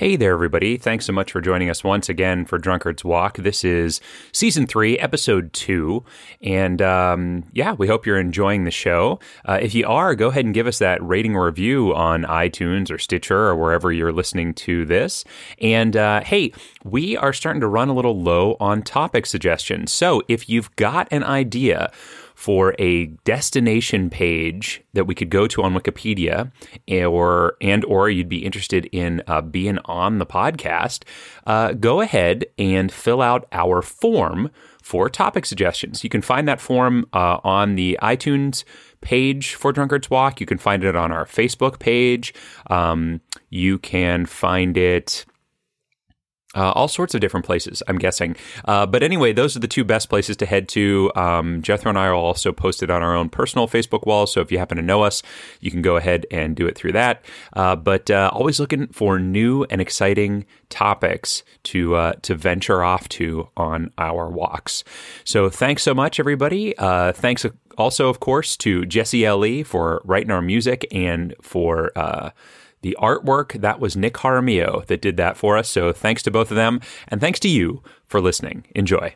Hey there, everybody. Thanks so much for joining us once again for Drunkard's Walk. This is season three, episode two. And um, yeah, we hope you're enjoying the show. Uh, if you are, go ahead and give us that rating or review on iTunes or Stitcher or wherever you're listening to this. And uh, hey, we are starting to run a little low on topic suggestions. So if you've got an idea, for a destination page that we could go to on Wikipedia, or and or you'd be interested in uh, being on the podcast, uh, go ahead and fill out our form for topic suggestions. You can find that form uh, on the iTunes page for Drunkard's Walk. You can find it on our Facebook page. Um, you can find it uh, all sorts of different places, I'm guessing. Uh, but anyway, those are the two best places to head to. Um, Jethro and I will also post it on our own personal Facebook wall. So if you happen to know us, you can go ahead and do it through that. Uh, but uh, always looking for new and exciting topics to uh, to venture off to on our walks. So thanks so much, everybody. Uh, thanks also, of course, to Jesse L.E. for writing our music and for the artwork, that was Nick Jaramillo that did that for us. So thanks to both of them. And thanks to you for listening. Enjoy.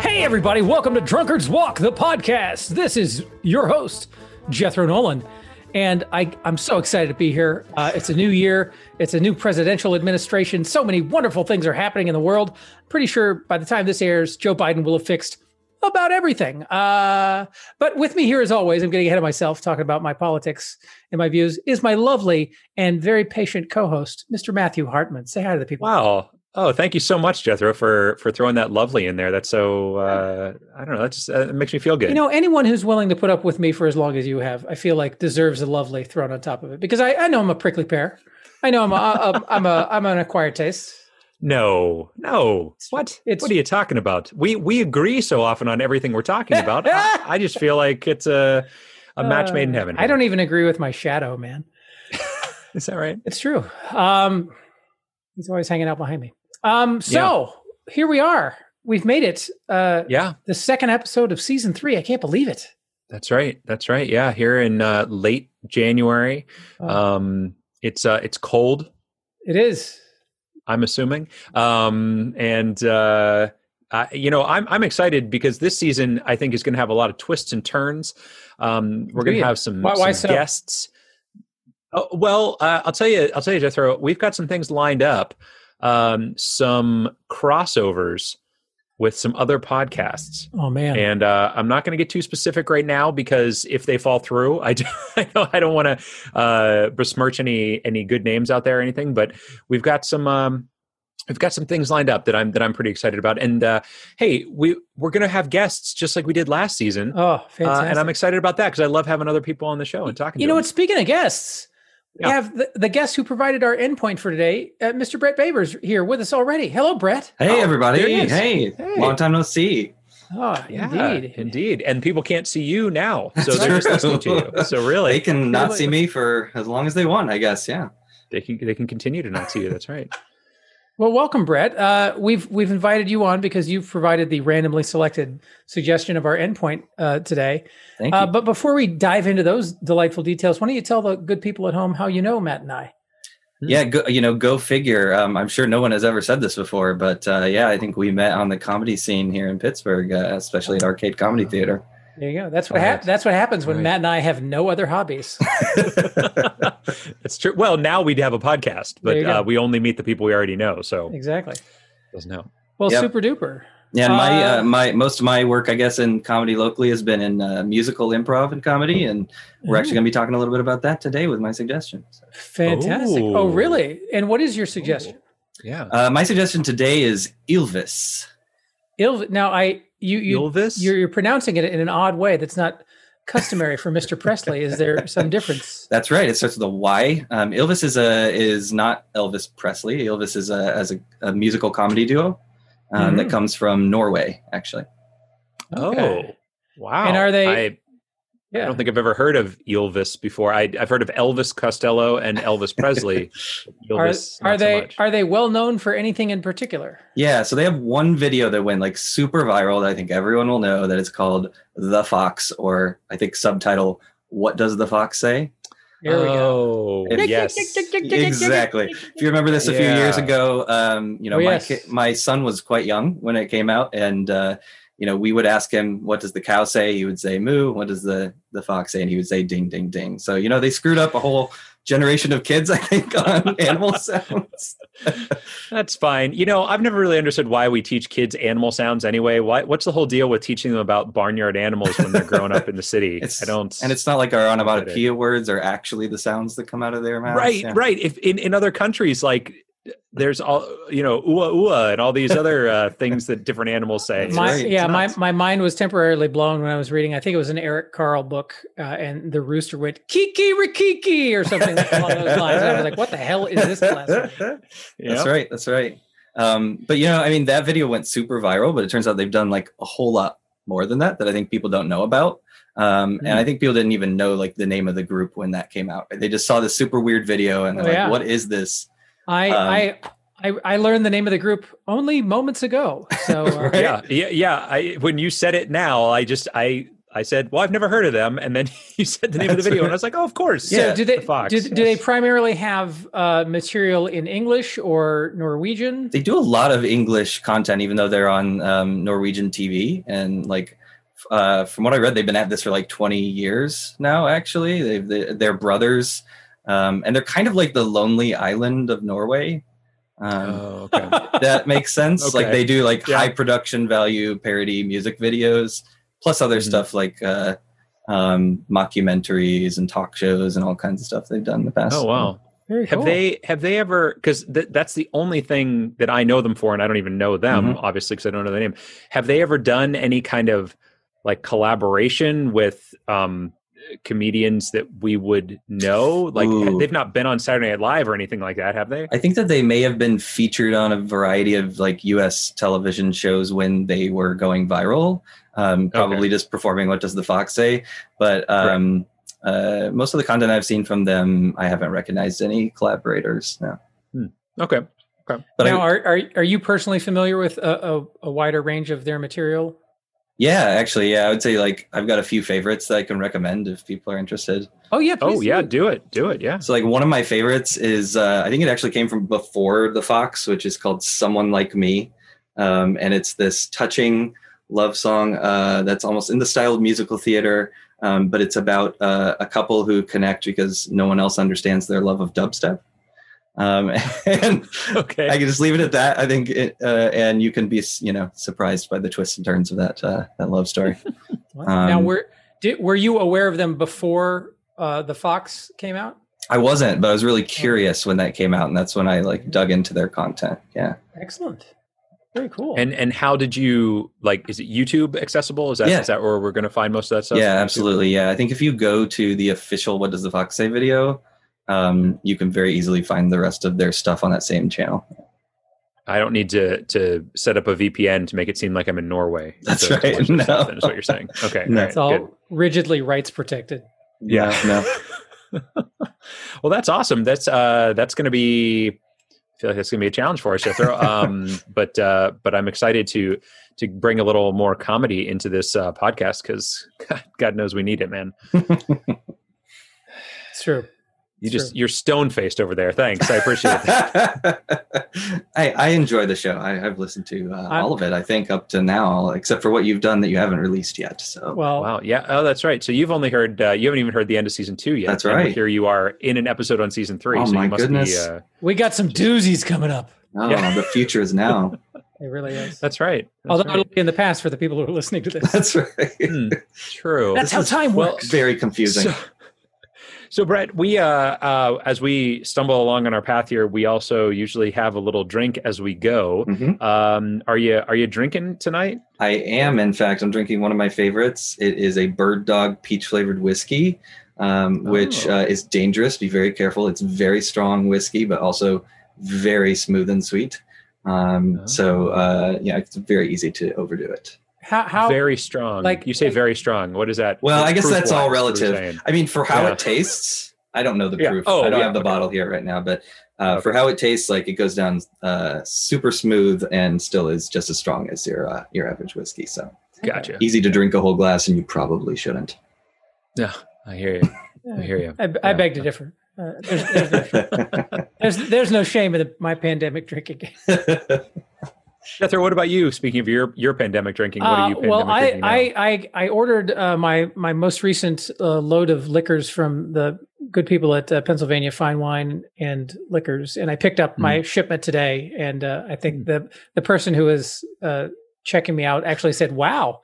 Hey, everybody. Welcome to Drunkard's Walk, the podcast. This is your host, Jethro Nolan. And I, I'm so excited to be here. Uh, it's a new year. It's a new presidential administration. So many wonderful things are happening in the world. Pretty sure by the time this airs, Joe Biden will have fixed about everything. Uh, but with me here, as always, I'm getting ahead of myself talking about my politics and my views, is my lovely and very patient co host, Mr. Matthew Hartman. Say hi to the people. Wow. Oh, thank you so much, Jethro, for for throwing that lovely in there. That's so uh, I don't know. That just uh, makes me feel good. You know, anyone who's willing to put up with me for as long as you have, I feel like deserves a lovely thrown on top of it because I, I know I'm a prickly pear. I know I'm a, a I'm a I'm an acquired taste. No, no. What? It's, what are you talking about? We we agree so often on everything we're talking about. I, I, just feel like it's a a match made in uh, heaven. Here. I don't even agree with my shadow, man. Is that right? It's true. Um, he's always hanging out behind me. Um, so yeah. here we are. We've made it. Uh, yeah. The second episode of season three. I can't believe it. That's right. That's right. Yeah. Here in uh, late January. Oh. Um, it's uh, it's cold. It is. I'm assuming. Um, and uh, I, you know, I'm I'm excited because this season I think is going to have a lot of twists and turns. Um, we're going to have some, why, why some so? guests. Oh, well, uh, I'll tell you. I'll tell you, Jethro. We've got some things lined up um, some crossovers with some other podcasts. Oh man! And uh, I'm not going to get too specific right now because if they fall through, I, do, I, I don't want to uh, besmirch any any good names out there or anything. But we've got some um, we've got some things lined up that I'm that I'm pretty excited about. And uh, hey, we we're going to have guests just like we did last season. Oh, fantastic! Uh, and I'm excited about that because I love having other people on the show and talking. To you know what? Speaking of guests. Yeah. We have the, the guest who provided our endpoint for today, uh, Mr. Brett Babers, here with us already. Hello, Brett. Hey, oh, everybody. Hey. hey, long time no see. Oh, yeah, indeed, indeed, and people can't see you now, so they're just listening to you. So really, they can not see me for as long as they want, I guess. Yeah, they can. They can continue to not see you. That's right. Well, welcome, Brett. Uh, we've we've invited you on because you've provided the randomly selected suggestion of our endpoint uh, today. Thank uh, you. Uh, but before we dive into those delightful details, why don't you tell the good people at home how you know Matt and I? Hmm. Yeah, go, you know, go figure. Um, I'm sure no one has ever said this before, but uh, yeah, I think we met on the comedy scene here in Pittsburgh, uh, especially at Arcade Comedy Theater. There you go. That's what right. that's what happens when right. Matt and I have no other hobbies. It's true. Well, now we have a podcast, but uh, we only meet the people we already know. So exactly doesn't help. Well, yep. super duper. Yeah, and my uh, uh, my most of my work, I guess, in comedy locally has been in uh, musical improv and comedy, and we're ooh. actually going to be talking a little bit about that today with my suggestion. So. Fantastic! Ooh. Oh, really? And what is your suggestion? Ooh. Yeah, uh, my suggestion today is Ylvis. Ylvis. Now, I you you Ylvis? You're, you're pronouncing it in an odd way. That's not customary for Mr. Presley. Is there some difference? That's right. It starts with a Y. Um, Ylvis is a is not Elvis Presley. Ylvis is a as a, a musical comedy duo um, mm-hmm. that comes from Norway, actually. Okay. Oh, wow! And are they? I, I don't think I've ever heard of Elvis before. I, I've heard of Elvis Costello and Elvis Presley. Are, Elvis, are not so they much. are they well known for anything in particular? Yeah, so they have one video that went like super viral that I think everyone will know that it's called The Fox, or I think subtitle What Does the Fox Say? There we go. oh, yes. Exactly. If you remember this a few Yeah. years ago, um, you know, Oh, my, yes. ki- my son was quite young when it came out, and uh, you know, we would ask him, "What does the cow say?" He would say "moo." What does the the fox say? And he would say "ding, ding, ding." So you know, they screwed up a whole generation of kids, I think, on animal sounds. That's fine. You know, I've never really understood why we teach kids animal sounds anyway. Why, what's the whole deal with teaching them about barnyard animals when they're growing up in the city? It's, I don't. and it's not like our onomatopoeia words are actually the sounds that come out of their mouth. right, Yeah. right. If in, in other countries, like there's all you know, ua ua, and all these other uh, things that different animals say. My, right. yeah, my, my mind was temporarily blown when I was reading. I think it was an Eric Carle book, uh, and the rooster went kiki rikiki or something along those lines. And I was like, "What the hell is this class?" Yeah. That's right. That's right. Um, but you know, I mean, that video went super viral, but it turns out they've done like a whole lot more than that that I think people don't know about. Um, Hmm. And I think people didn't even know like the name of the group when that came out. They just saw this super weird video and they're Oh, like, yeah. "What is this?" I, Um, I I I learned the name of the group only moments ago. So uh, Right? yeah, yeah, yeah. I, when you said it now, I just I I said, well, I've never heard of them, and then you said the name of the video, right. and I was like, oh, of course. So Yeah, do they the Fox, do, do they primarily have uh, material in English or Norwegian? They do a lot of English content, even though they're on um, Norwegian TV. And like, uh, from what I read, they've been at this for like 20 years now. Actually, they've they, they're brothers, um, and they're kind of like the Lonely Island of Norway. Um, Oh, okay. that makes sense. Like they do like Yeah. high production value parody music videos, plus other Mhm. stuff like uh, um, mockumentaries and talk shows and all kinds of stuff they've done in the past. oh wow. Very Have cool. they have they ever because th- that's the only thing that I know them for, and I don't even know them Mm-hmm. obviously because I don't know the name. Have they ever done any kind of like collaboration with um, comedians that we would know? Like Ooh. they've not been on Saturday Night Live or anything like that, have they? I think that they may have been featured on a variety of like U.S. television shows when they were going viral. Um, probably just performing "What Does the Fox Say," but um, uh, most of the content I've seen from them, I haven't recognized any collaborators. No. Okay. Okay. But now, I, are, are are you personally familiar with a, a, a wider range of their material? Yeah, actually, yeah, I would say like I've got a few favorites that I can recommend if people are interested. Oh yeah, Oh please yeah, do. do it, do it. Yeah. So like one of my favorites is uh, I think it actually came from before the Fox, which is called "Someone Like Me," um, and it's this touching love song uh, that's almost in the style of musical theater, um, but it's about uh, a couple who connect because no one else understands their love of dubstep. Um, and Okay. I can just leave it at that. I think, it, uh, and you can be you know surprised by the twists and turns of that uh, that love story. now, um, were did, were you aware of them before uh, the Fox came out? I wasn't, but I was really curious when that came out, and that's when I like dug into their content. Yeah. Excellent, very cool. And and how did you like? Is it YouTube accessible? Is that is Yeah. that where we're going to find most of that stuff? yeah YouTube? absolutely yeah i think if you go to the official what does the fox say video um, you can very easily find the rest of their stuff on that same channel I don't need to to set up a VPN to make it seem like I'm in Norway. That's to- to right. watch this stuff, No. then is what you're saying. Okay. No. all right, it's all good. rigidly rights protected. Yeah. no well, that's awesome. That's uh, that's going to be. I feel like that's going to be a challenge for us, Jethro. Um, but uh, but I'm excited to to bring a little more comedy into this uh, podcast because God, God knows we need it, man. It's true. You just true. you're stone faced over there. Thanks, I appreciate that. I, I enjoy the show I, i've listened to uh, all of it i think up to now except for what you've done that you haven't released yet so Well, Wow. Yeah. Oh, that's right. So you've only heard uh, you haven't even heard the end of season two yet. That's And right. Here you are in an episode on season three. Oh, so my you must goodness. be. Uh, we got some doozies coming up. oh Yeah. the future is now It really is. that's right. That's Although right. it'll be in the past for the people who are listening to this. that's right Hmm, true. That's how time well, works. very confusing So, so Brett, we uh, uh, as we stumble along on our path here, we also usually have a little drink as we go. Mhm. Um, are you are you drinking tonight? I am, in fact, I'm drinking one of my favorites. It is a Bird Dog peach flavored whiskey, um, which Oh. uh, is dangerous. Be very careful. It's very strong whiskey, but also very smooth and sweet. Um, Oh. So, uh, yeah, it's very easy to overdo it. How how very strong. like- Like you say, like- very strong. What is that? Well, I guess that's all proof-wise, what are you relative. I mean, for how Yeah. it tastes, I don't know the Yeah. proof. Oh, I don't yeah, have the okay. bottle here right now, but uh, Okay. for how it tastes, like it goes down uh, super smooth and still is just as strong as your uh, your average whiskey. So Gotcha. easy to drink a whole glass, and you probably shouldn't. Yeah, I hear you. I hear you. I, I Yeah. beg to differ. Uh, there's, there's, no, there's, there's no shame in the, my pandemic drinking. Jethro, what about you? Speaking of your your pandemic drinking, what are you Uh, well, I? I, I, I ordered uh, my my most recent uh, load of liquors from the good people at uh, Pennsylvania Fine Wine and Liquors, and I picked up my shipment today. And uh, I think the the person who was uh, checking me out actually said, "Wow."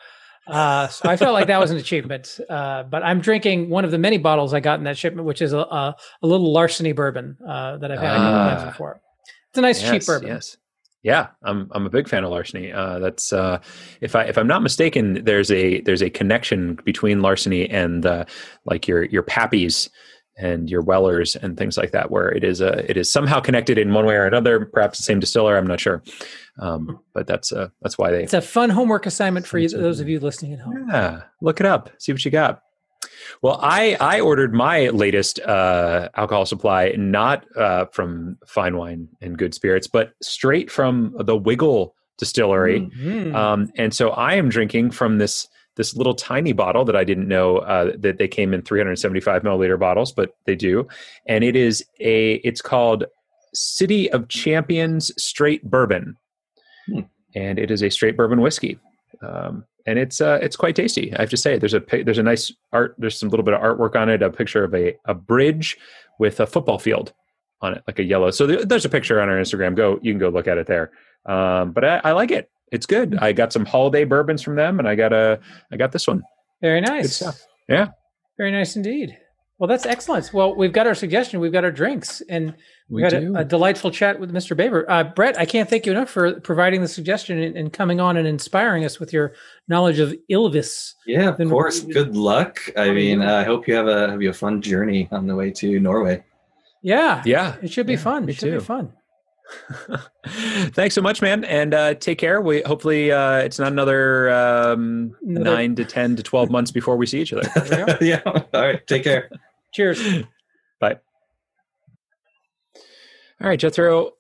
Uh, so I felt like that was an achievement. Uh, but I'm drinking one of the many bottles I got in that shipment, which is a, a, a little larceny bourbon uh, that I've had a couple Ah. times before. It's a nice cheap bourbon. Yes. Yeah, I'm I'm a big fan of larceny. Uh, that's uh, if I if I'm not mistaken, there's a there's a connection between larceny and uh, like your your pappies and your wellers and things like that, where it is a it is somehow connected in one way or another. Perhaps the same distiller. I'm not sure, um, but that's uh, that's why they It's a fun homework assignment for you, those of you listening at home. Yeah, look it up. See what you got. Well, I I ordered my latest uh, alcohol supply not uh, from Fine Wine and Good Spirits, but straight from the Wigle Distillery. Mm. Um, and so I am drinking from this this little tiny bottle that I didn't know uh, that they came in 375 milliliter bottles, but they do. And it is a it's called City of Champions Straight Bourbon, Hmm. and it is a straight bourbon whiskey. Um, and it's uh, it's quite tasty. I have to say, there's a there's a nice art. There's some little bit of artwork on it. A picture of a a bridge with a football field on it, like a yellow. So there, there's a picture on our Instagram. Go, you can go look at it there. Um, but I, I like it. It's good. I got some holiday bourbons from them, and I got a I got this one. Very Good nice. stuff. Yeah. Very nice indeed. Well, that's excellent. Well, we've got our suggestion. We've got our drinks, and we, We had a, a delightful chat with Mr. Baber. Uh, Brett, I can't thank you enough for providing the suggestion and, and coming on and inspiring us with your knowledge of Ylvis. Yeah, of Then course. we- Good luck. I What do you mean, do? uh, I hope you have a have you a fun journey on the way to Norway. Yeah, Yeah. it should be Yeah, fun. me It should too. be fun. Thanks so much, man, and uh, take care. We hopefully uh, it's not another um, Another- nine to ten to twelve months before we see each other. There we go. yeah. All right. Take care. Cheers. Bye. All right, Jethro.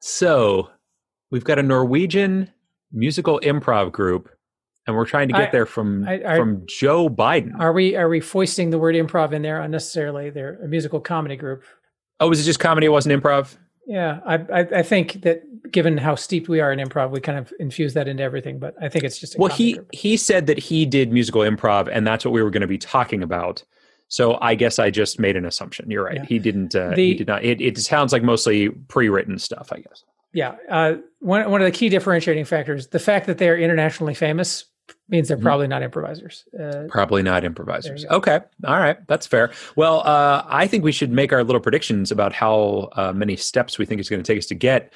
So we've got a Norwegian musical improv group, and we're trying to get I- there from I- I- from Joe Biden. Are we are we foisting the word improv in there unnecessarily? They're a musical comedy group. oh, was it just comedy? It wasn't improv. Yeah, I, I I think that given how steeped we are in improv, we kind of infuse that into everything. But I think it's just a Well, he group. he said that he did musical improv, and that's what we were going to be talking about. So I guess I just made an assumption. You're right. Yeah. He didn't. Uh, The- he did not. It, it sounds like mostly pre-written stuff. I guess. Yeah, uh, one one of the key differentiating factors, the fact that they are internationally famous, means they're Mhm. probably not improvisers. Uh, Probably not improvisers. Okay. All right. That's fair. Well, uh, I think we should make our little predictions about how uh, many steps we think it's going to take us to get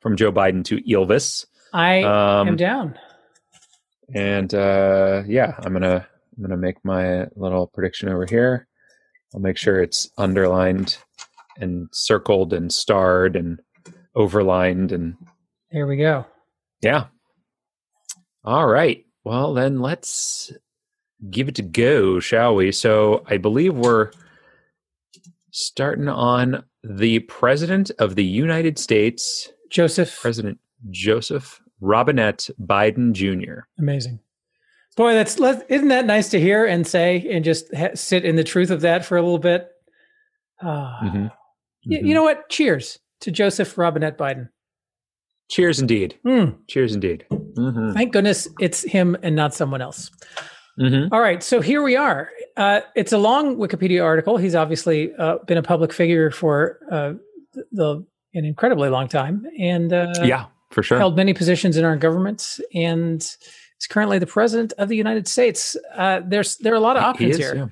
from Joe Biden to Elvis. I am Um, down. and uh, yeah, I'm gonna I'm gonna make my little prediction over here. I'll make sure it's underlined and circled and starred and overlined and Here we go. yeah. All right. Well, then let's give it a go, shall we? So I believe we're starting on the President of the United States, Joseph, President Joseph Robinette Biden Jr. amazing. Boy, that's isn't that nice to hear and say and just ha- sit in the truth of that for a little bit. Uh, Mhm. y- Mhm. You know what? Cheers to Joseph Robinette Biden. Cheers, indeed. Mm, Cheers, indeed. Mm-hmm. thank goodness it's him and not someone else. Mm-hmm. All right, so here we are. Uh, it's a long Wikipedia article. He's obviously uh, been a public figure for uh, the, the an incredibly long time, and uh, Yeah, for sure. held many positions in our government, and is currently the president of the United States. Uh, there's there are a lot of options is, here. yeah.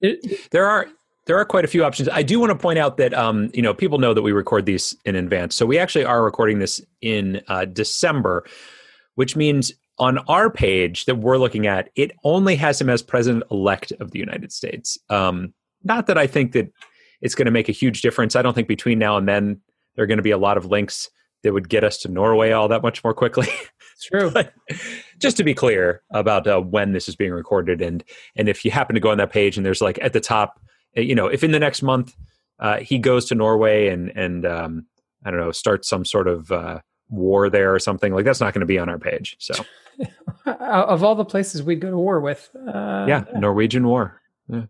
There- There are there are quite a few options. I do want to point out that um, you know people know that we record these in advance, so we actually are recording this in uh, December, which means on our page that we're looking at, it only has him as president elect of the United States. Um, not that I think that it's going to make a huge difference. I don't think between now and then there are going to be a lot of links that would get us to Norway all that much more quickly. It's true. Just to be clear about uh, when this is being recorded, and and if you happen to go on that page and there's like at the top, uh, you know, if in the next month uh, he goes to Norway and and um, I don't know, starts some sort of uh, war there or something like that's not going to be on our page. So of all the places we'd go to war with, uh, yeah, Norwegian war. Yeah.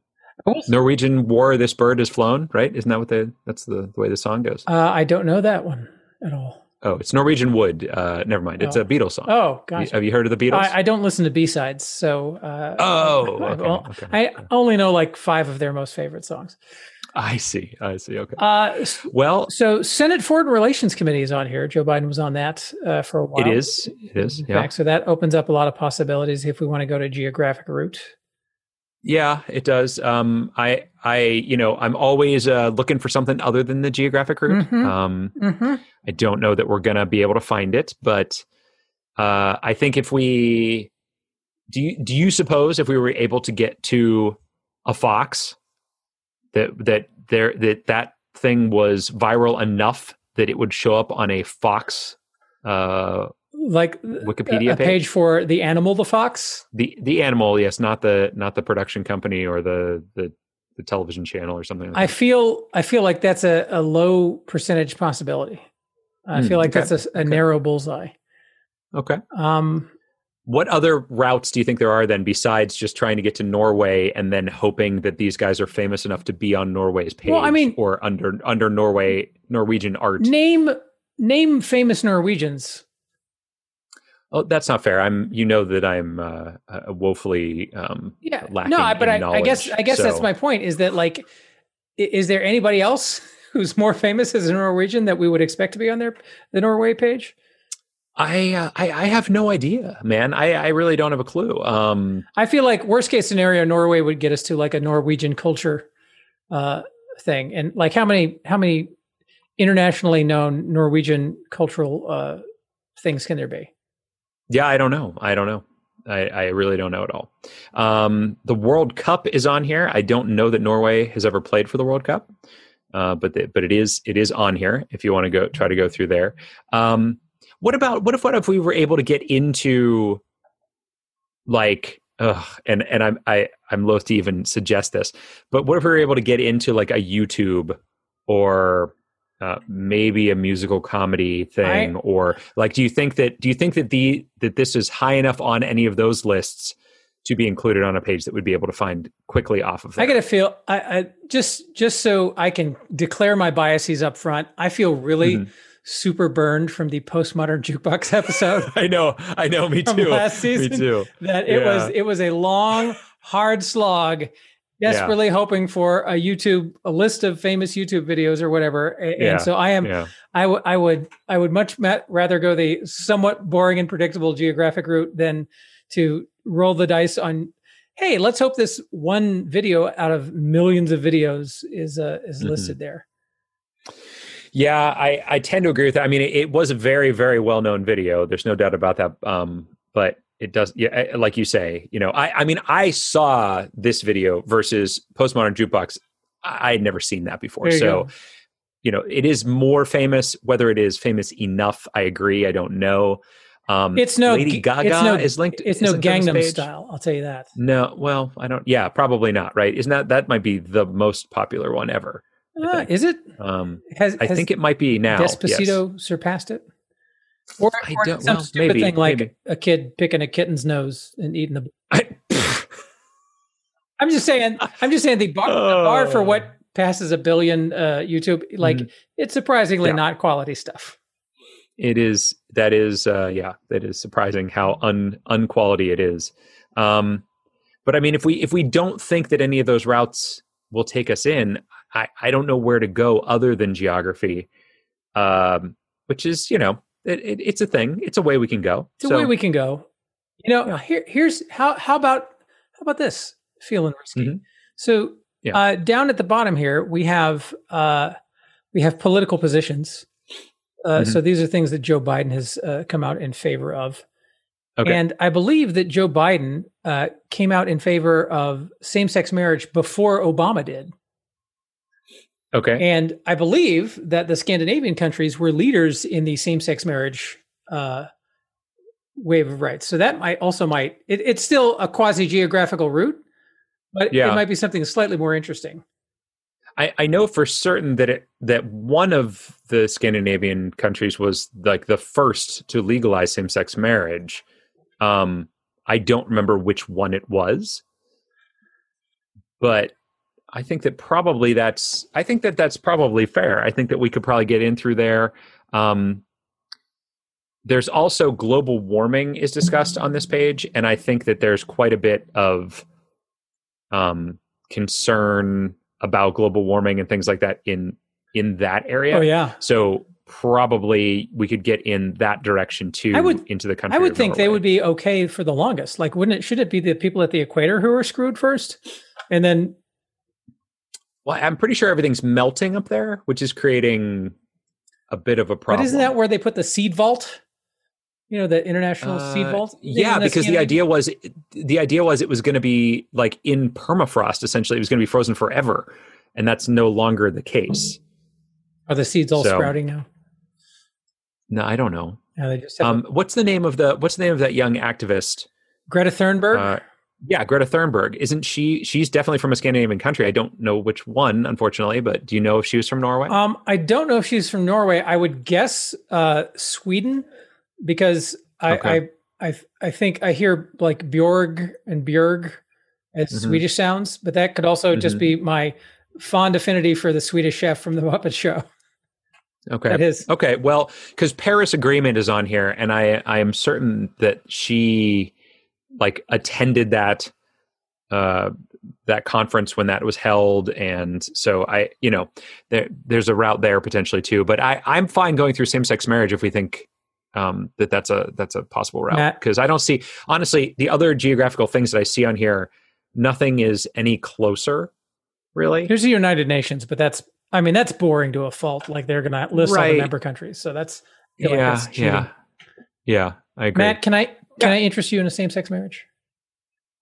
Norwegian war. This bird has flown. Right? Isn't that what the that's the, the way the song goes? Uh, I don't know that one at all. Oh, it's Norwegian Wood. Uh, never mind. It's Oh. a Beatles song. Oh, gosh. Have you heard of the Beatles? I, I don't listen to B sides, so. Uh, Oh, I, okay, well, okay, I only know like five of their most favorite songs. I see. I see. Okay. Uh, well, so Senate Foreign Relations Committee is on here. Joe Biden was on that uh, for a while. it is. It is. Yeah. fact, so that opens up a lot of possibilities if we want to go to geographic route. Yeah, it does. Um, I, I, you know, I'm always uh, looking for something other than the geographic route. Mhm. Um, Mm-hmm. I don't know that we're going to be able to find it, but uh, I think if we do, you, do you suppose if we were able to get to a fox that that there that that thing was viral enough that it would show up on a fox uh, Like Wikipedia a, page? page for the animal, the fox. the the animal? Yes, not the not the production company or the the, the television channel or something. Like I that. feel I feel like that's a, a low percentage possibility. I Hmm, feel like okay, that's a, a okay. narrow bullseye. Okay. Um, What other routes do you think there are then besides just trying to get to Norway and then hoping that these guys are famous enough to be on Norway's page Well, I mean- or under under Norway Norwegian art? name name famous Norwegians. Oh, that's not fair. I'm you know that I'm uh, woefully um Yeah, lacking no, but I, I guess I guess that's my point. Is that like, is there anybody else who's more famous as a Norwegian that we would expect to be on their the Norway page? I, uh, I I have no idea, man. I I really don't have a clue. Um I feel like worst case scenario, Norway would get us to like a Norwegian culture uh, thing, and like how many how many internationally known Norwegian cultural uh, things can there be? Yeah, I don't know. I don't know. I, I really don't know at all. Um, the World Cup is on here. I don't know that Norway has ever played for the World Cup, uh, but the, but it is it is on here. If you want to go try to go through there. Um, what about what if what if we were able to get into like ugh, and and I'm I I'm loath to even suggest this, but what if we were able to get into like a YouTube or uh, maybe a musical comedy thing or like do you think that do you think that the that this is high enough on any of those lists to be included on a page that would be able to find quickly off of that? I gotta feel I, I just just so I can declare my biases up front. I feel really Mhm. super burned from the postmodern jukebox episode. I know, I know, me too. last season? Me too. that it was it was a long hard slog desperately hoping for a youtube a list of famous youtube videos or whatever and, Yeah, so i am Yeah. I would I would much ma- rather go the somewhat boring and predictable geographic route than to roll the dice on hey let's hope this one video out of millions of videos is uh, is Mhm. listed there Yeah, I, I tend to agree with that. I mean, it, it was a very, very well known video. There's no doubt about that. Um, but it does, yeah, eh, like you say, you know, I, I mean, I saw this video versus Postmodern Jukebox. I had never seen that before. You So, go. you know, it is more famous. Whether it is famous enough, I agree. I don't know. Um, it's no Lady Gaga it's no, is linked. it's is no gangnam style i'll tell you that No, well, I don't. Yeah, probably not. Right? Isn't that that might be the most popular one ever? Uh, is it Um, has, I has think it might be now. yes. despacito surpassed it or, I or don't- some well, stupid maybe, thing like maybe. a kid picking a kitten's nose and eating the I, I'm just saying. I'm just saying the bar, the bar for Oh. what passes a billion uh, YouTube, like Mhm. it's surprisingly Yeah. not quality stuff. it is that is uh yeah that is surprising how un unquality it is um but i mean if we if we don't think that any of those routes will take us in i i don't know where to go other than geography um which is you know it, it, it's a thing it's a way we can go It's a way we can go. You know, Yeah. here here's how how about how about this feeling risky. Mhm. So Yeah. uh, down at the bottom here we have uh, we have political positions. Uh, Mhm. So these are things that Joe Biden has uh, come out in favor of. Okay. And I believe that Joe Biden uh, came out in favor of same sex marriage before Obama did. Okay And I believe that the Scandinavian countries were leaders in the same sex marriage uh, wave of rights. So that might also might it, it's still a quasi geographical route, but Yeah. it might be something slightly more interesting. I, I know for certain that it that one of the Scandinavian countries was like the first to legalize same sex marriage. Um, I don't remember which one it was, but I think that probably that's I think that that's probably fair. I think that we could probably get in through there. Um, there's also global warming is discussed on this page, and I think that there's quite a bit of um, concern about global warming and things like that in in that area. Oh yeah. So probably we could get in that direction too I would- into the country. I would think they would be okay for the longest. Like, wouldn't it? Should it be the people at the equator who are screwed first, and then Well, I'm pretty sure everything's melting up there, which is creating a bit of a problem. but isn't that where they put the seed vault? You know, the international seed Uh, vault. Yeah, because the Scandinavia? idea was the idea was it was going to be like in permafrost. Essentially, it was going to be frozen forever, and that's no longer the case. are the seeds all so- sprouting now? No, I don't know. Just Um, what's the name of the What's the name of that young activist? Greta Thunberg. Uh, yeah, Greta Thunberg. Isn't she? She's definitely from a Scandinavian country. I don't know which one, unfortunately, but do you know if she was from Norway? Um, I don't know if she's from Norway. I would guess uh, Sweden because I, Okay. I I I think I hear like Bjorg and Björg as Mhm. Swedish sounds, but that could also just Mhm. be my fond affinity for the Swedish chef from the Muppet Show. okay. That is Okay, well, because Paris Agreement is on here, and I I am certain that she like attended that uh that conference when that was held, and so I you know there there's a route there potentially too. But I I'm fine going through same sex marriage if we think um that that's a that's a possible route because I don't see honestly the other geographical things that I see on here nothing is any closer really. here's the United Nations, but that's I mean that's boring to a fault. Like they're gonna list all the member countries, so that's feel like yeah, that's yeah, yeah. I agree. Matt, can I can I interest you in a same sex marriage?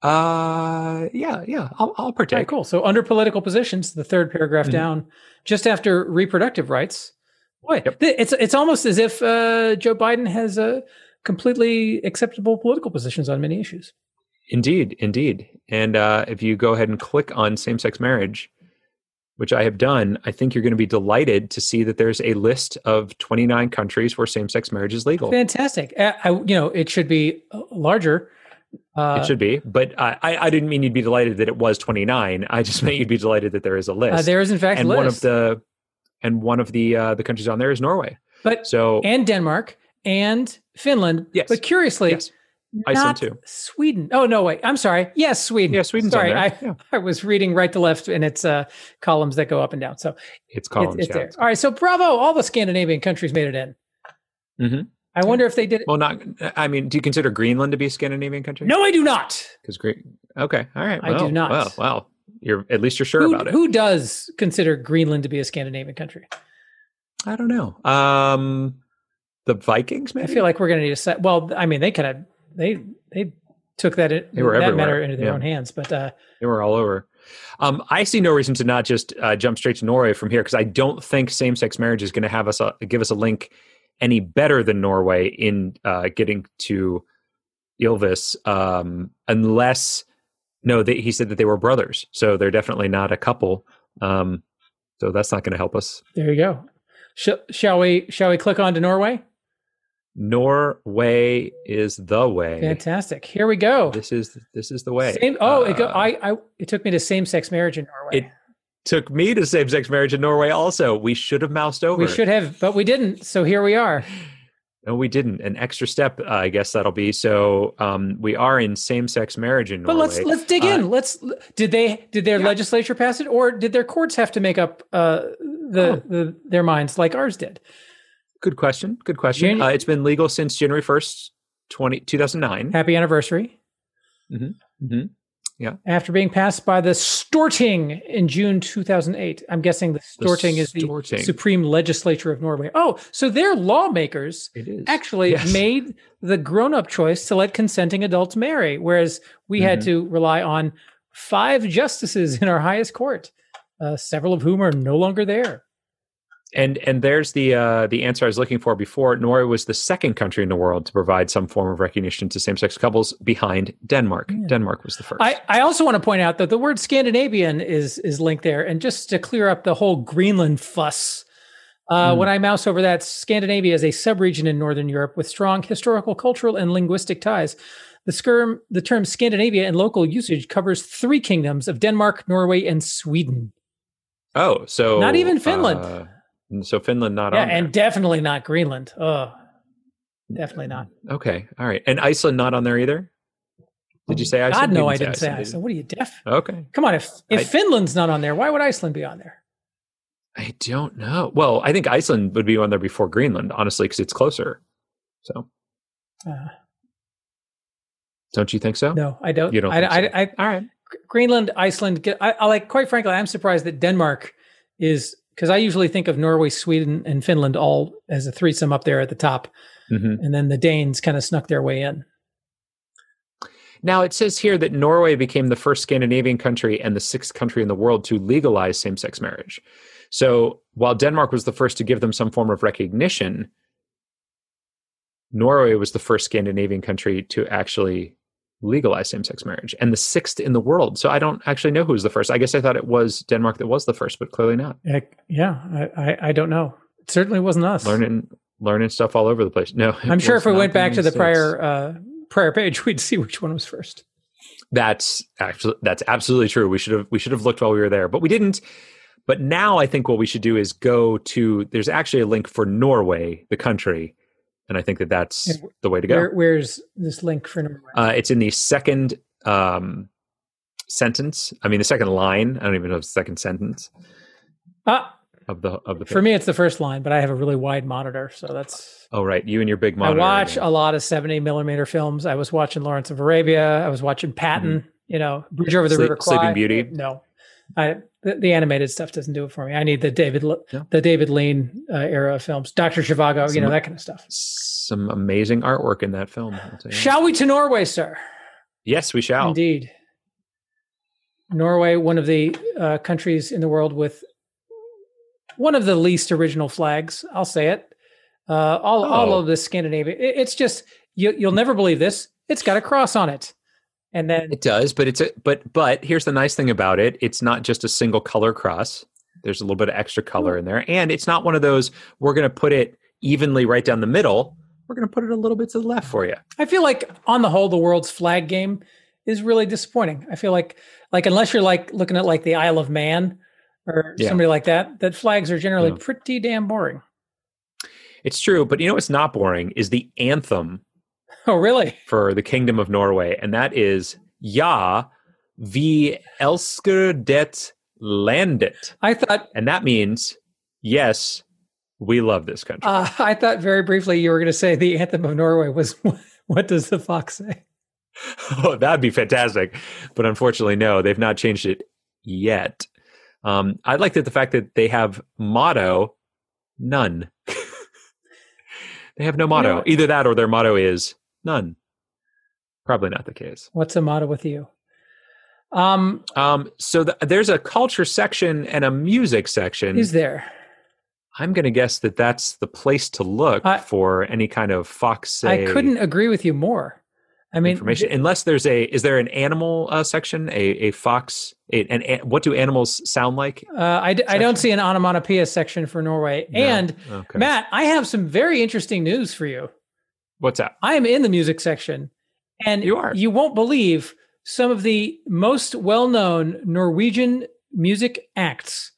Uh, yeah, yeah. I'll, I'll All right, partake. cool. So under political positions, the third paragraph Mhm. down, just after reproductive rights. Boy, Yep. it's it's almost as if uh, Joe Biden has uh, completely acceptable political positions on many issues. Indeed, indeed. And uh, if you go ahead and click on same-sex marriage, which I have done, I think you're going to be delighted to see that there's a list of 29 countries where same-sex marriage is legal. Fantastic. Uh, I, you know, it should be uh, larger. Uh, it should be, but I, I, didn't mean you'd be delighted that it was 29. I just meant you'd be delighted that there is a list. uh, there is in fact and a one of the and one of the uh, the countries on there is Norway. but So and Denmark and Finland. Yes. But curiously, yes, Iceland too. Sweden. Oh no, wait. I'm sorry. Yes, Sweden. Yeah, Sweden's Sorry, there. I, yeah. I was reading right to left, and it's uh, columns that go up and down. So It's It's- columns. it's, yeah. there. All right, so bravo! All the Scandinavian countries made it in. Mhm. I wonder if they did. it. Well, not. I mean, do you consider Greenland to be a Scandinavian country? No, I do not. because Green. Okay, all right. I do not. Well, well, you're at least you're sure who, about it. who does consider Greenland to be a Scandinavian country? I don't know. Um, the Vikings, I feel like we're going to need to set. Well, I mean, they could have. They they took that They were that everywhere, matter into their yeah. own hands. But uh, they were all over. Um, I see no reason to not just uh, jump straight to Norway from here because I don't think same-sex marriage is going to have us a, give us a link any better than Norway in uh, getting to Ylvis, um, unless no, they, he said that they were brothers, so they're definitely not a couple. Um, so that's not going to help us. there you go. Sh- shall we? Shall we click on to Norway? Norway is the way. Fantastic. Here we go. This is this is the way. Same, oh, it go, Uh, I, I it took me to same sex marriage in Norway. It took me to same sex marriage in Norway. Also, we should have moused over. we should have, but we didn't. So here we are. No, we didn't. An extra step, uh, I guess that'll be. So um, we are in same sex marriage in Norway. But let's let's dig Uh, in. Let's did they did their Yeah. legislature pass it, or did their courts have to make up uh, the, Oh. the their minds like ours did? Good question. Good question. Uh, it's been legal since January first, 20, 2009. Happy anniversary! Mhm. Yeah. After being passed by the Storting in June 2008, I'm guessing the The Storting is the Storting. supreme legislature of Norway. Oh, so their lawmakers actually Yes. made the grown-up choice to let consenting adults marry, whereas we had Mhm. to rely on five justices in our highest court, uh, several of whom are no longer there. And and there's the uh, the answer I was looking for before. Norway was the second country in the world to provide some form of recognition to same sex couples behind Denmark. Yeah. Denmark was the first. I, I also want to point out that the word Scandinavian is is linked there, and just to clear up the whole Greenland fuss. Uh, mm. When I mouse over that, Scandinavia is a subregion in Northern Europe with strong historical, cultural, and linguistic ties. The, skirm, the term Scandinavia in local usage covers three kingdoms of Denmark, Norway, and Sweden. Oh, so not even Finland. Uh, so Finland not yeah, on. and definitely not Greenland. Oh, definitely not. Okay, all right, and Iceland not on there either. Did you say Iceland? God, no, I didn't say Iceland. Iceland. What are you deaf? Okay, come on. If if I, Finland's not on there, why would Iceland be on there? I don't know. Well, I think Iceland would be on there before Greenland, honestly, because it's closer. So, uh, don't you think so? No, I don't. You don't. I, I, I, I, all right. Greenland, Iceland. I, I like. Quite frankly, I'm surprised that Denmark is because I usually think of Norway, Sweden, and Finland all as a threesome up there at the top, mm-hmm. and then the Danes kind of snuck their way in. Now it says here that Norway became the first Scandinavian country and the sixth country in the world to legalize same-sex marriage. So while Denmark was the first to give them some form of recognition, Norway was the first Scandinavian country to actually legalize same-sex marriage and the sixth in the world. So I don't actually know who was the first. I guess I thought it was Denmark that was the first, but clearly not. Yeah, I, I, don't know. It certainly wasn't us. Learning learning stuff all over the place. No, I'm sure if we went back to the prior uh, prior page, we'd see which one was first. That's actually that's absolutely true. We should have we should have looked while we were there, but we didn't. But now I think what we should do is go to. There's actually a link for Norway, the country, and I think that that's and the way to go. Where, where's this link for Norway? Uh, it's in the second um, sentence. I mean, the second line. I don't even know the second sentence. Ah. Of the of the for me, it's the first line, but I have a really wide monitor, so that's. Oh right, you and your big monitor. I watch a lot of seventy millimeter films. I was watching Lawrence of Arabia. I was watching Patton. Mm-hmm. You know, Bridge over the Sleep, River Kwai. Sleeping Beauty. No, I the, the, animated stuff doesn't do it for me. I need the David yeah. the David Lean uh, era films, Doctor Zhivago, some, you know that kind of stuff. Some amazing artwork in that film. Shall we to Norway, sir? Yes, we shall. Indeed. Norway, one of the uh, countries in the world with one of the least original flags. I'll say it. Uh, all oh. all of the Scandinavia. It, it's just you, you'll never believe this. It's got a cross on it and then it does but it's a but but here's the nice thing about it. It's not just a single color cross. There's a little bit of extra color hmm. in there. And it's not one of those we're going to put it evenly right down the middle. We're going to put it a little bit to the left for you i feel like on the whole the world's flag game is really disappointing. I feel like like unless you're like looking at like the isle of man or yeah. somebody like that that flags are generally yeah. pretty damn boring. It's true but you know what's not boring is the anthem Oh, really? For the Kingdom of Norway, and that is Ja, vi elsker det landet. I thought, and that means yes, we love this country. Uh, I thought very briefly you were going to say the anthem of Norway was "What does the fox say?" Oh, that'd be fantastic, but unfortunately, no, they've not changed it yet. Um, I like that the fact that they have motto none. they have no motto. You know, Either that or their motto is None. Probably not the case. What's the motto with you? Um, um, so the, there's a culture section and a music section. Is there? I'm going to guess that that's the place to look I, for any kind of Fox. I couldn't agree with you more. I mean, information. Th- Unless there's a, is there an animal uh, section? A a fox? A, an, a, what do animals sound like? Uh, I, d- I don't see an onomatopoeia section for Norway. No. And okay. Matt, I have some very interesting news for you. What's that? I am in the music section, and you are. You won't believe some of the most well-known Norwegian music acts.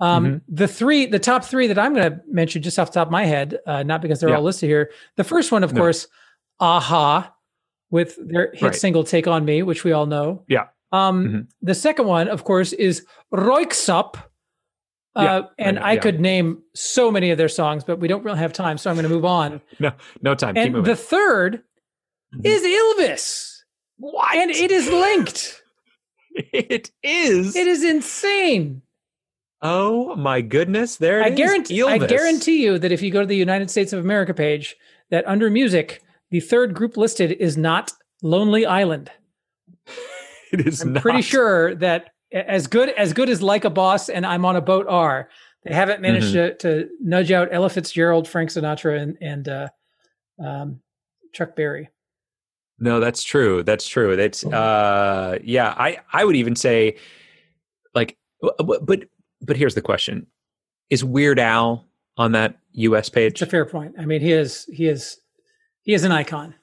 Um, mm-hmm. The three, the top three that I'm going to mention just off the top of my head, uh, not because they're yeah. all listed here. The first one, of no. course, a-ha, with their hit right. single "Take on Me," which we all know. Yeah. Um, mm-hmm. The second one, of course, is Röyksopp uh, and I, I could name so many of their songs, but we don't really have time, so I'm going to move on. no, no time. And the third mm-hmm. is Ylvis. What? And it is linked. it is. It is insane. Oh my goodness! There I guarantee. I guarantee you that if you go to the United States of America page, that under music, the third group listed is not Lonely Island. it is. I'm not. pretty sure that as good as good as like a boss and i'm on a boat are They haven't managed mm-hmm. to, to nudge out Ella Fitzgerald, Frank Sinatra, and and uh, um, Chuck Berry. No, that's true. That's true. It's uh, yeah. I I would even say, like, but but here's the question: Is Weird Al on that U.S. page? It's a fair point. I mean, he is he is he is an icon.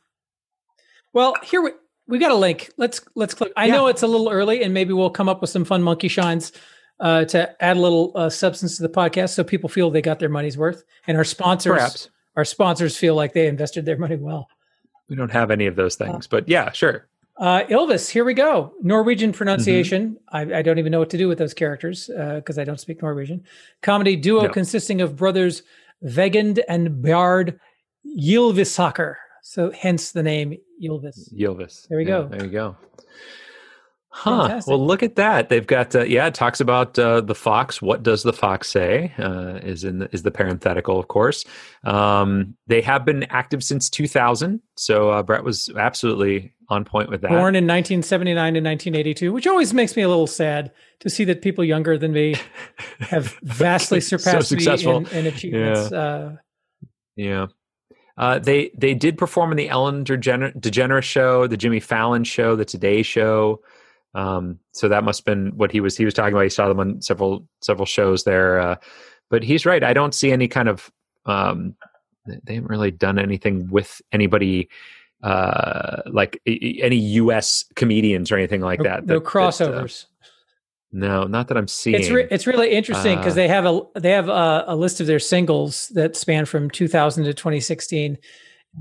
Well, here we we got a link. Let's let's click. I yeah. know it's a little early, and maybe we'll come up with some fun monkey shines uh, to add a little uh, substance to the podcast, so people feel they got their money's worth, and our sponsors, Perhaps. our sponsors, feel like they invested their money well. We don't have any of those uh, things, uh, but yeah, sure. Uh, Ylvis, here we go. Norwegian pronunciation. Mm-hmm. I, I, don't even know what to do with those characters because uh, I don't speak Norwegian. Comedy duo no. consisting of brothers Vegard and Bard Ylvisaker. So hence the name Ylvis. Ylvis. There we yeah, go. There you go. Huh. Fantastic. Well, look at that. They've got uh, yeah. It talks about uh, the fox. What does the fox say? Uh, is in the, is the parenthetical, of course. Um, they have been active since 2000. So uh, Brett was absolutely on point with that. Born in 1979 to 1982, which always makes me a little sad to see that people younger than me have vastly surpassed so me in, in achievements. Yeah. Uh, yeah. Uh, they they did perform in the Ellen DeGener- DeGeneres show, the Jimmy Fallon show, the Today Show. Um, so that must have been what he was he was talking about. He saw them on several several shows there. Uh, but he's right. I don't see any kind of um, they haven't really done anything with anybody uh, like any U.S. comedians or anything like no, that. No crossovers. That, uh, no, not that I'm seeing. It's re- it's really interesting because uh, they have a they have a, a, list of their singles that span from 2000 to 2016.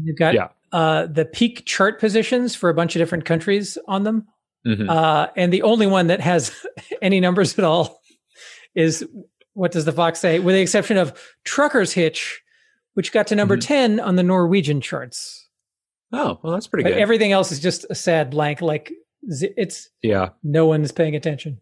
They've got yeah. uh, the peak chart positions for a bunch of different countries on them. Mm-hmm. Uh, and the only one that has any numbers at all is what does the Fox say? With the exception of Trucker's Hitch, which got to number mm-hmm. 10 on the Norwegian charts. Oh, well, that's pretty but good. Everything else is just a sad blank. Like it's, yeah, no one's paying attention.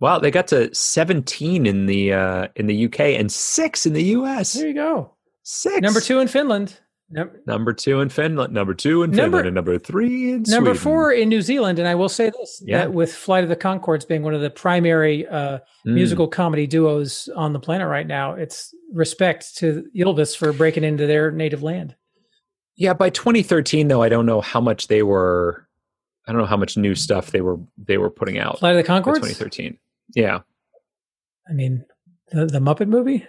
Wow, they got to 17 in the uh, in the UK and six in the US. There you go. Six. Number two in Finland. Number, number two in Finland, number two in number, Finland, and number three in number Sweden. four in New Zealand. And I will say this: yeah. that with Flight of the Conchords being one of the primary uh, mm. musical comedy duos on the planet right now, it's respect to Ylvis for breaking into their native land. Yeah, by 2013, though, I don't know how much they were. I don't know how much new stuff they were they were putting out. Flight of the Conchords, 2013. Yeah, I mean the the Muppet movie.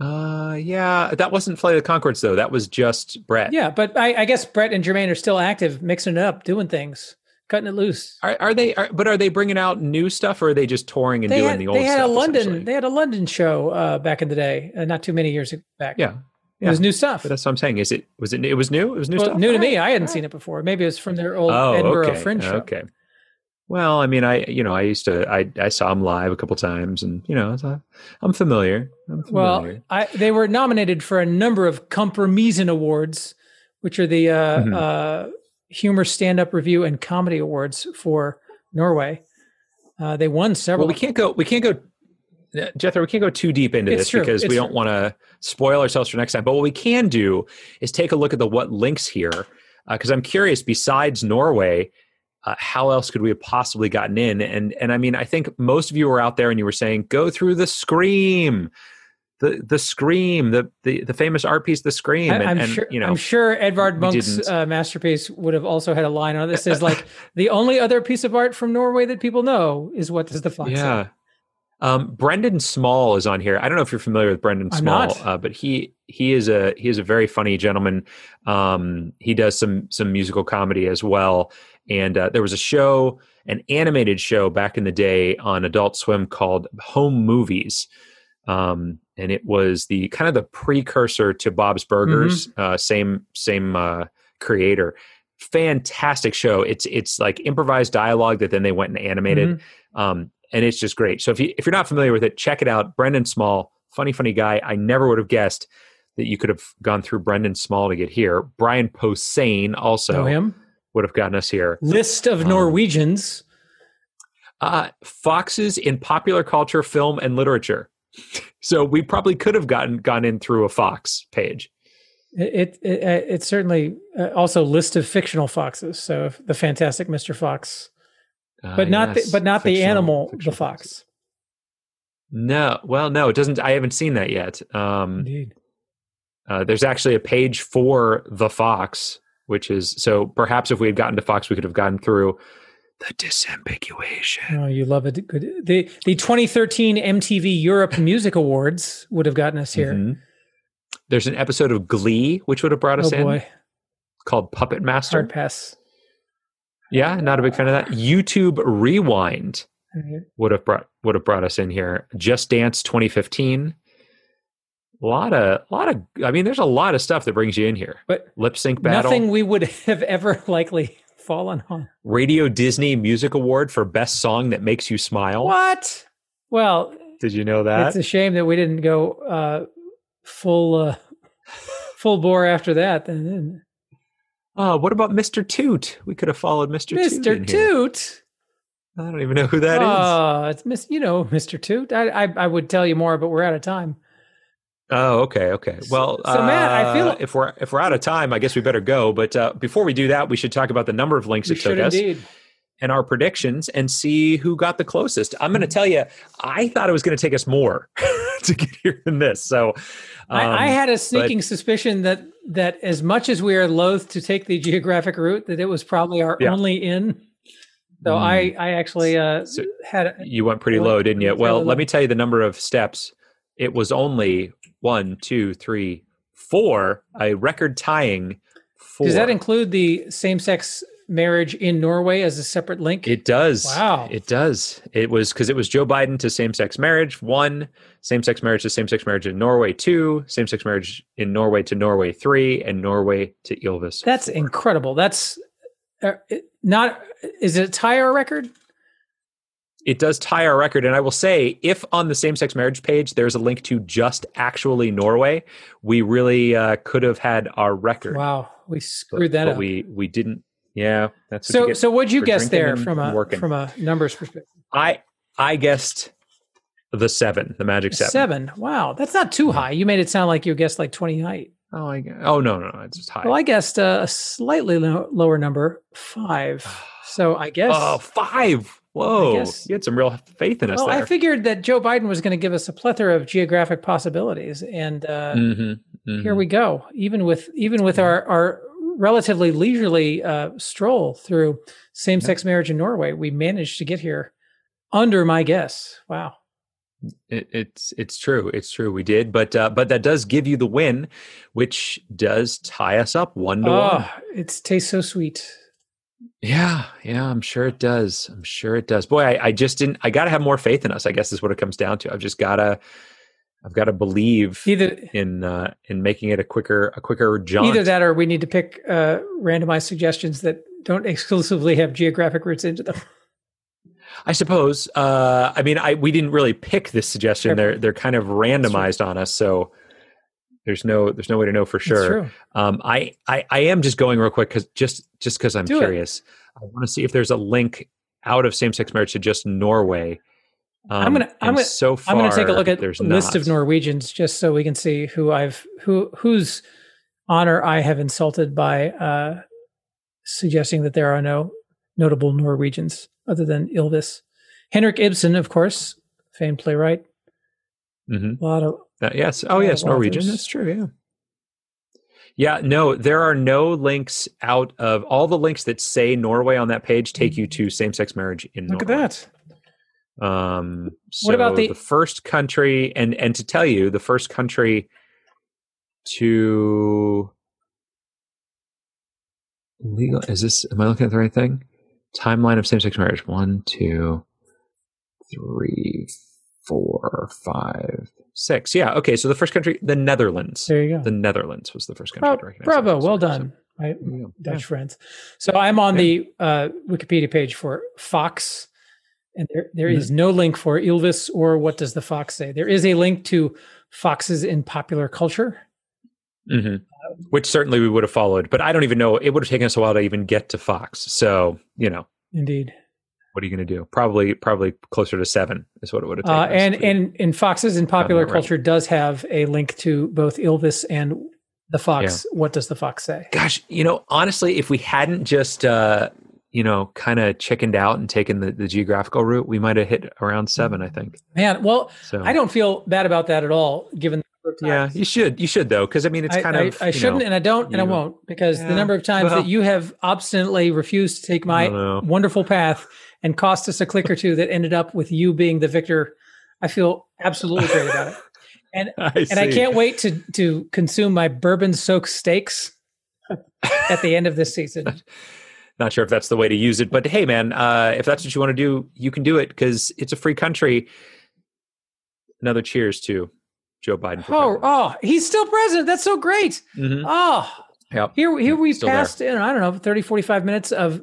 Uh, yeah, that wasn't Flight of the Conchords though. That was just Brett. Yeah, but I, I guess Brett and Jermaine are still active, mixing it up, doing things, cutting it loose. Are, are they? Are, but are they bringing out new stuff, or are they just touring and they doing had, the old? They had stuff, a London. They had a London show uh, back in the day, uh, not too many years back. Yeah, yeah. It was new stuff. But that's what I'm saying. Is it was it? It was new. It was new well, stuff. New to me. I hadn't seen it before. Maybe it was from their old oh, Edinburgh okay. Fringe show. Okay. Well, I mean, I you know I used to I I saw him live a couple times, and you know I'm familiar. I'm familiar. Well, I, they were nominated for a number of Komiprisen Awards, which are the uh, mm-hmm. uh, humor stand-up review and comedy awards for Norway. Uh, they won several. Well, we can't go. We can't go. Jethro, we can't go too deep into it's this true. because it's we don't want to spoil ourselves for next time. But what we can do is take a look at the what links here, because uh, I'm curious. Besides Norway, uh, how else could we have possibly gotten in? And and I mean, I think most of you were out there and you were saying, go through the scream, the the scream, the the, the famous art piece, the scream. And, I'm and, sure. You know, I'm sure Edvard Munch's uh, masterpiece would have also had a line on this. Is like the only other piece of art from Norway that people know is what does the fox yeah. Say? Um, Brendan Small is on here. I don't know if you're familiar with Brendan Small, uh, but he he is a he is a very funny gentleman. Um, he does some some musical comedy as well. And uh, there was a show, an animated show back in the day on Adult Swim called Home Movies. Um, and it was the kind of the precursor to Bob's Burgers, mm-hmm. uh, same same uh, creator. Fantastic show. It's it's like improvised dialogue that then they went and animated, mm-hmm. um, and it's just great. So if you if you're not familiar with it, check it out. Brendan Small, funny funny guy. I never would have guessed that you could have gone through Brendan Small to get here. Brian Posehn also. Know him? Would have gotten us here. List of um, Norwegians. Uh, foxes in popular culture, film, and literature. So we probably could have gotten gone in through a Fox page. It it, it it's certainly uh, also list of fictional foxes. So the Fantastic Mr. Fox, uh, but not yes, the, but not the animal, the fox. No, well, no, it doesn't. I haven't seen that yet. Um, Indeed. uh, there's actually a page for the Fox, which is so perhaps if we had gotten to Fox, we could have gotten through the disambiguation. Oh, you love it. Good. The the 2013 MTV Europe Music Awards would have gotten us here. Mhm. There's an episode of Glee, which would have brought Oh us in, boy, called Puppet Master. hard pass. Yeah, not a big fan of that. YouTube Rewind would have brought would have brought us in here. Just Dance 2015. A lot of a lot of I mean, there's a lot of stuff that brings you in here. But Lip sync battle. nothing we would have ever likely fallen on. Radio Disney Music Award for Best Song That Makes You Smile. What? Well, Did you know that? it's a shame that we didn't go uh, full uh, full bore after that. Then Oh, what about Mr. Toot? We could have followed Mr. Toot. Mr. here. Toot. I don't even know who that is. oh, it's Miss. You know, Mr. Toot. I, I I would tell you more, but we're out of time. Oh, okay, okay. Well, So, Matt, I feel- uh, if we're if we're out of time, I guess we better go. But uh, before we do that, we should talk about the number of links it took us and our predictions, and see who got the closest. I'm going to tell you, I thought it was going to take us more to get here than this. So, um, I, I had a sneaking suspicion that that as much as we are loath to take the geographic route, that it was probably our Yeah. only in. So Mm. I I actually uh, So- had you went pretty low, didn't you? Well, let me tell you the number of steps. It was only one, two, three, four, a record tying four. Does that include the same sex marriage in Norway as a separate link? It does. Wow. It does. It was because it was Joe Biden to same sex marriage, one, same sex marriage to same sex marriage in Norway, two, same sex marriage in Norway to Norway, three, and Norway to Ylvis. That's incredible. That's uh, not. Is it a tie our record? It does tie our record. And I will say, if on the same sex marriage page there's a link to just actually Norway, we really uh, could have had our record. Wow, we But- screwed that but up. We we didn't. Yeah, that's what so get. so what'd you guess there from a working. from a numbers perspective? I I guessed the seven, the magic seven. Seven. Wow, that's not too high. You made it sound like you guessed like twenty eight. Oh, I, oh no, no, no, it's just high. Well, I guessed uh, a slightly lo- lower number, five. So I guess. Oh, five. Whoa. guess- you had some real faith in us well, there. I figured that Joe Biden was going to give us a plethora of geographic possibilities, and uh, Mhm, here mhm. we go. Even with even with our our relatively leisurely uh, stroll through same sex marriage in Norway, we managed to get here under my guess. Wow. It, it's it's true. It's true. We did, but uh, but that does give you the win, which does tie us up one to one. Oh, it tastes so sweet. Yeah, yeah. I'm sure it does. I'm sure it does. Boy, I, I just didn't. I got to have more faith in us. I guess is what it comes down to. I've just gotta. I've got to believe Either in uh, in making it a quicker a quicker jaunt. either that, or we need to pick uh, randomized suggestions that don't exclusively have geographic roots into them. I suppose. Uh, I mean, I we didn't really pick this suggestion. They're they're kind of randomized on us, so there's no there's no way to know for sure. Um, I, I I am just going real quick because just just because I'm Do it. curious. I want to see if there's a link out of same sex marriage to just Norway. Um, I'm gonna- I'm gonna- so far I'm going to take a look at there's list of. Norwegians just so we can see who I've who whose honor I have insulted by uh, suggesting that there are no notable Norwegians other than Ylvis. Henrik Ibsen, of course, famed playwright. Mhm. A lot of Uh, yes. Oh yes, Norwegian. That's true. Yeah. Yeah. No, there are no links out of all the links that say Norway on that page take you to same sex marriage in Norway. look Norway. at that. Um, What about so the- first country? And and to tell you, the first country to legal is this? Am I looking at the right thing? Timeline of same-sex marriage: one, two, three, four, five, six. Yeah. Okay. So the first country, the Netherlands. There you go. The Netherlands was the first country. Bra- to recognize bravo, well done, So, go. Dutch Yeah. friends. So I'm on the uh, Wikipedia page for Fox, and there there is Mm-hmm. no link for Ylvis or what does the fox say. There is a link to foxes in popular culture. hmm Which certainly we would have followed, but I don't even know. It would have taken us a while to even get to Fox. So you know, Indeed, what are you going to do? Probably, probably closer to seven is what it would have taken. uh, and and and foxes in popular that right. culture does have a link to both Ylvis and the fox. What does the fox say? gosh, you know, honestly, if we hadn't just uh, you know, kind of chickened out and taken the, the geographical route, we might have hit around seven, I think. Man, well, So I don't feel bad about that at all, given the number of Yeah, you should. You should though, because I mean, it's I, kind I- of. I, shouldn't, know, and I don't, and I won't, because Yeah, the number of times well- that you have obstinately refused to take my wonderful path and cost us a click or two that ended up with you being the victor, I feel absolutely great about it. And I and I can't wait to to consume my bourbon soaked steaks at the end of this season. Not sure if that's the way to use it, but hey, man, uh, if that's what you want to do, you can do it because it's a free country. Another cheers to Joe Biden. For Oh, oh, he's still president. That's so great. Mhm. Oh, Yep. here here we there. passed, you know, I don't know, 30, 45 minutes of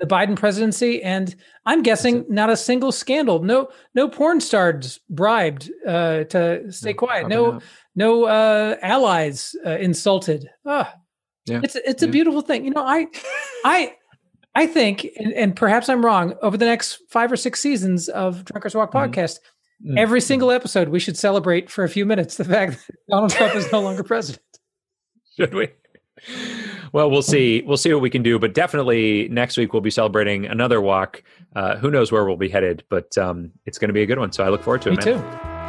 the Biden presidency. And I'm guessing not a single scandal. No, no porn stars bribed uh, to stay quiet. No, not. no uh, allies uh, insulted. Ah, Yeah. It's it's a beautiful thing. You know, I I I think, and, and perhaps I'm wrong, over the next five or six seasons of Drunkard's Walk Mhm. podcast, Mm. every single episode we should celebrate for a few minutes the fact that Donald Trump is no longer president. Should we? Well, we'll see. We'll see what we can do, but definitely next week we'll be celebrating another walk. Uh, who knows where we'll be headed, but um, it's going to be a good one. So I look forward to it. Me man. too.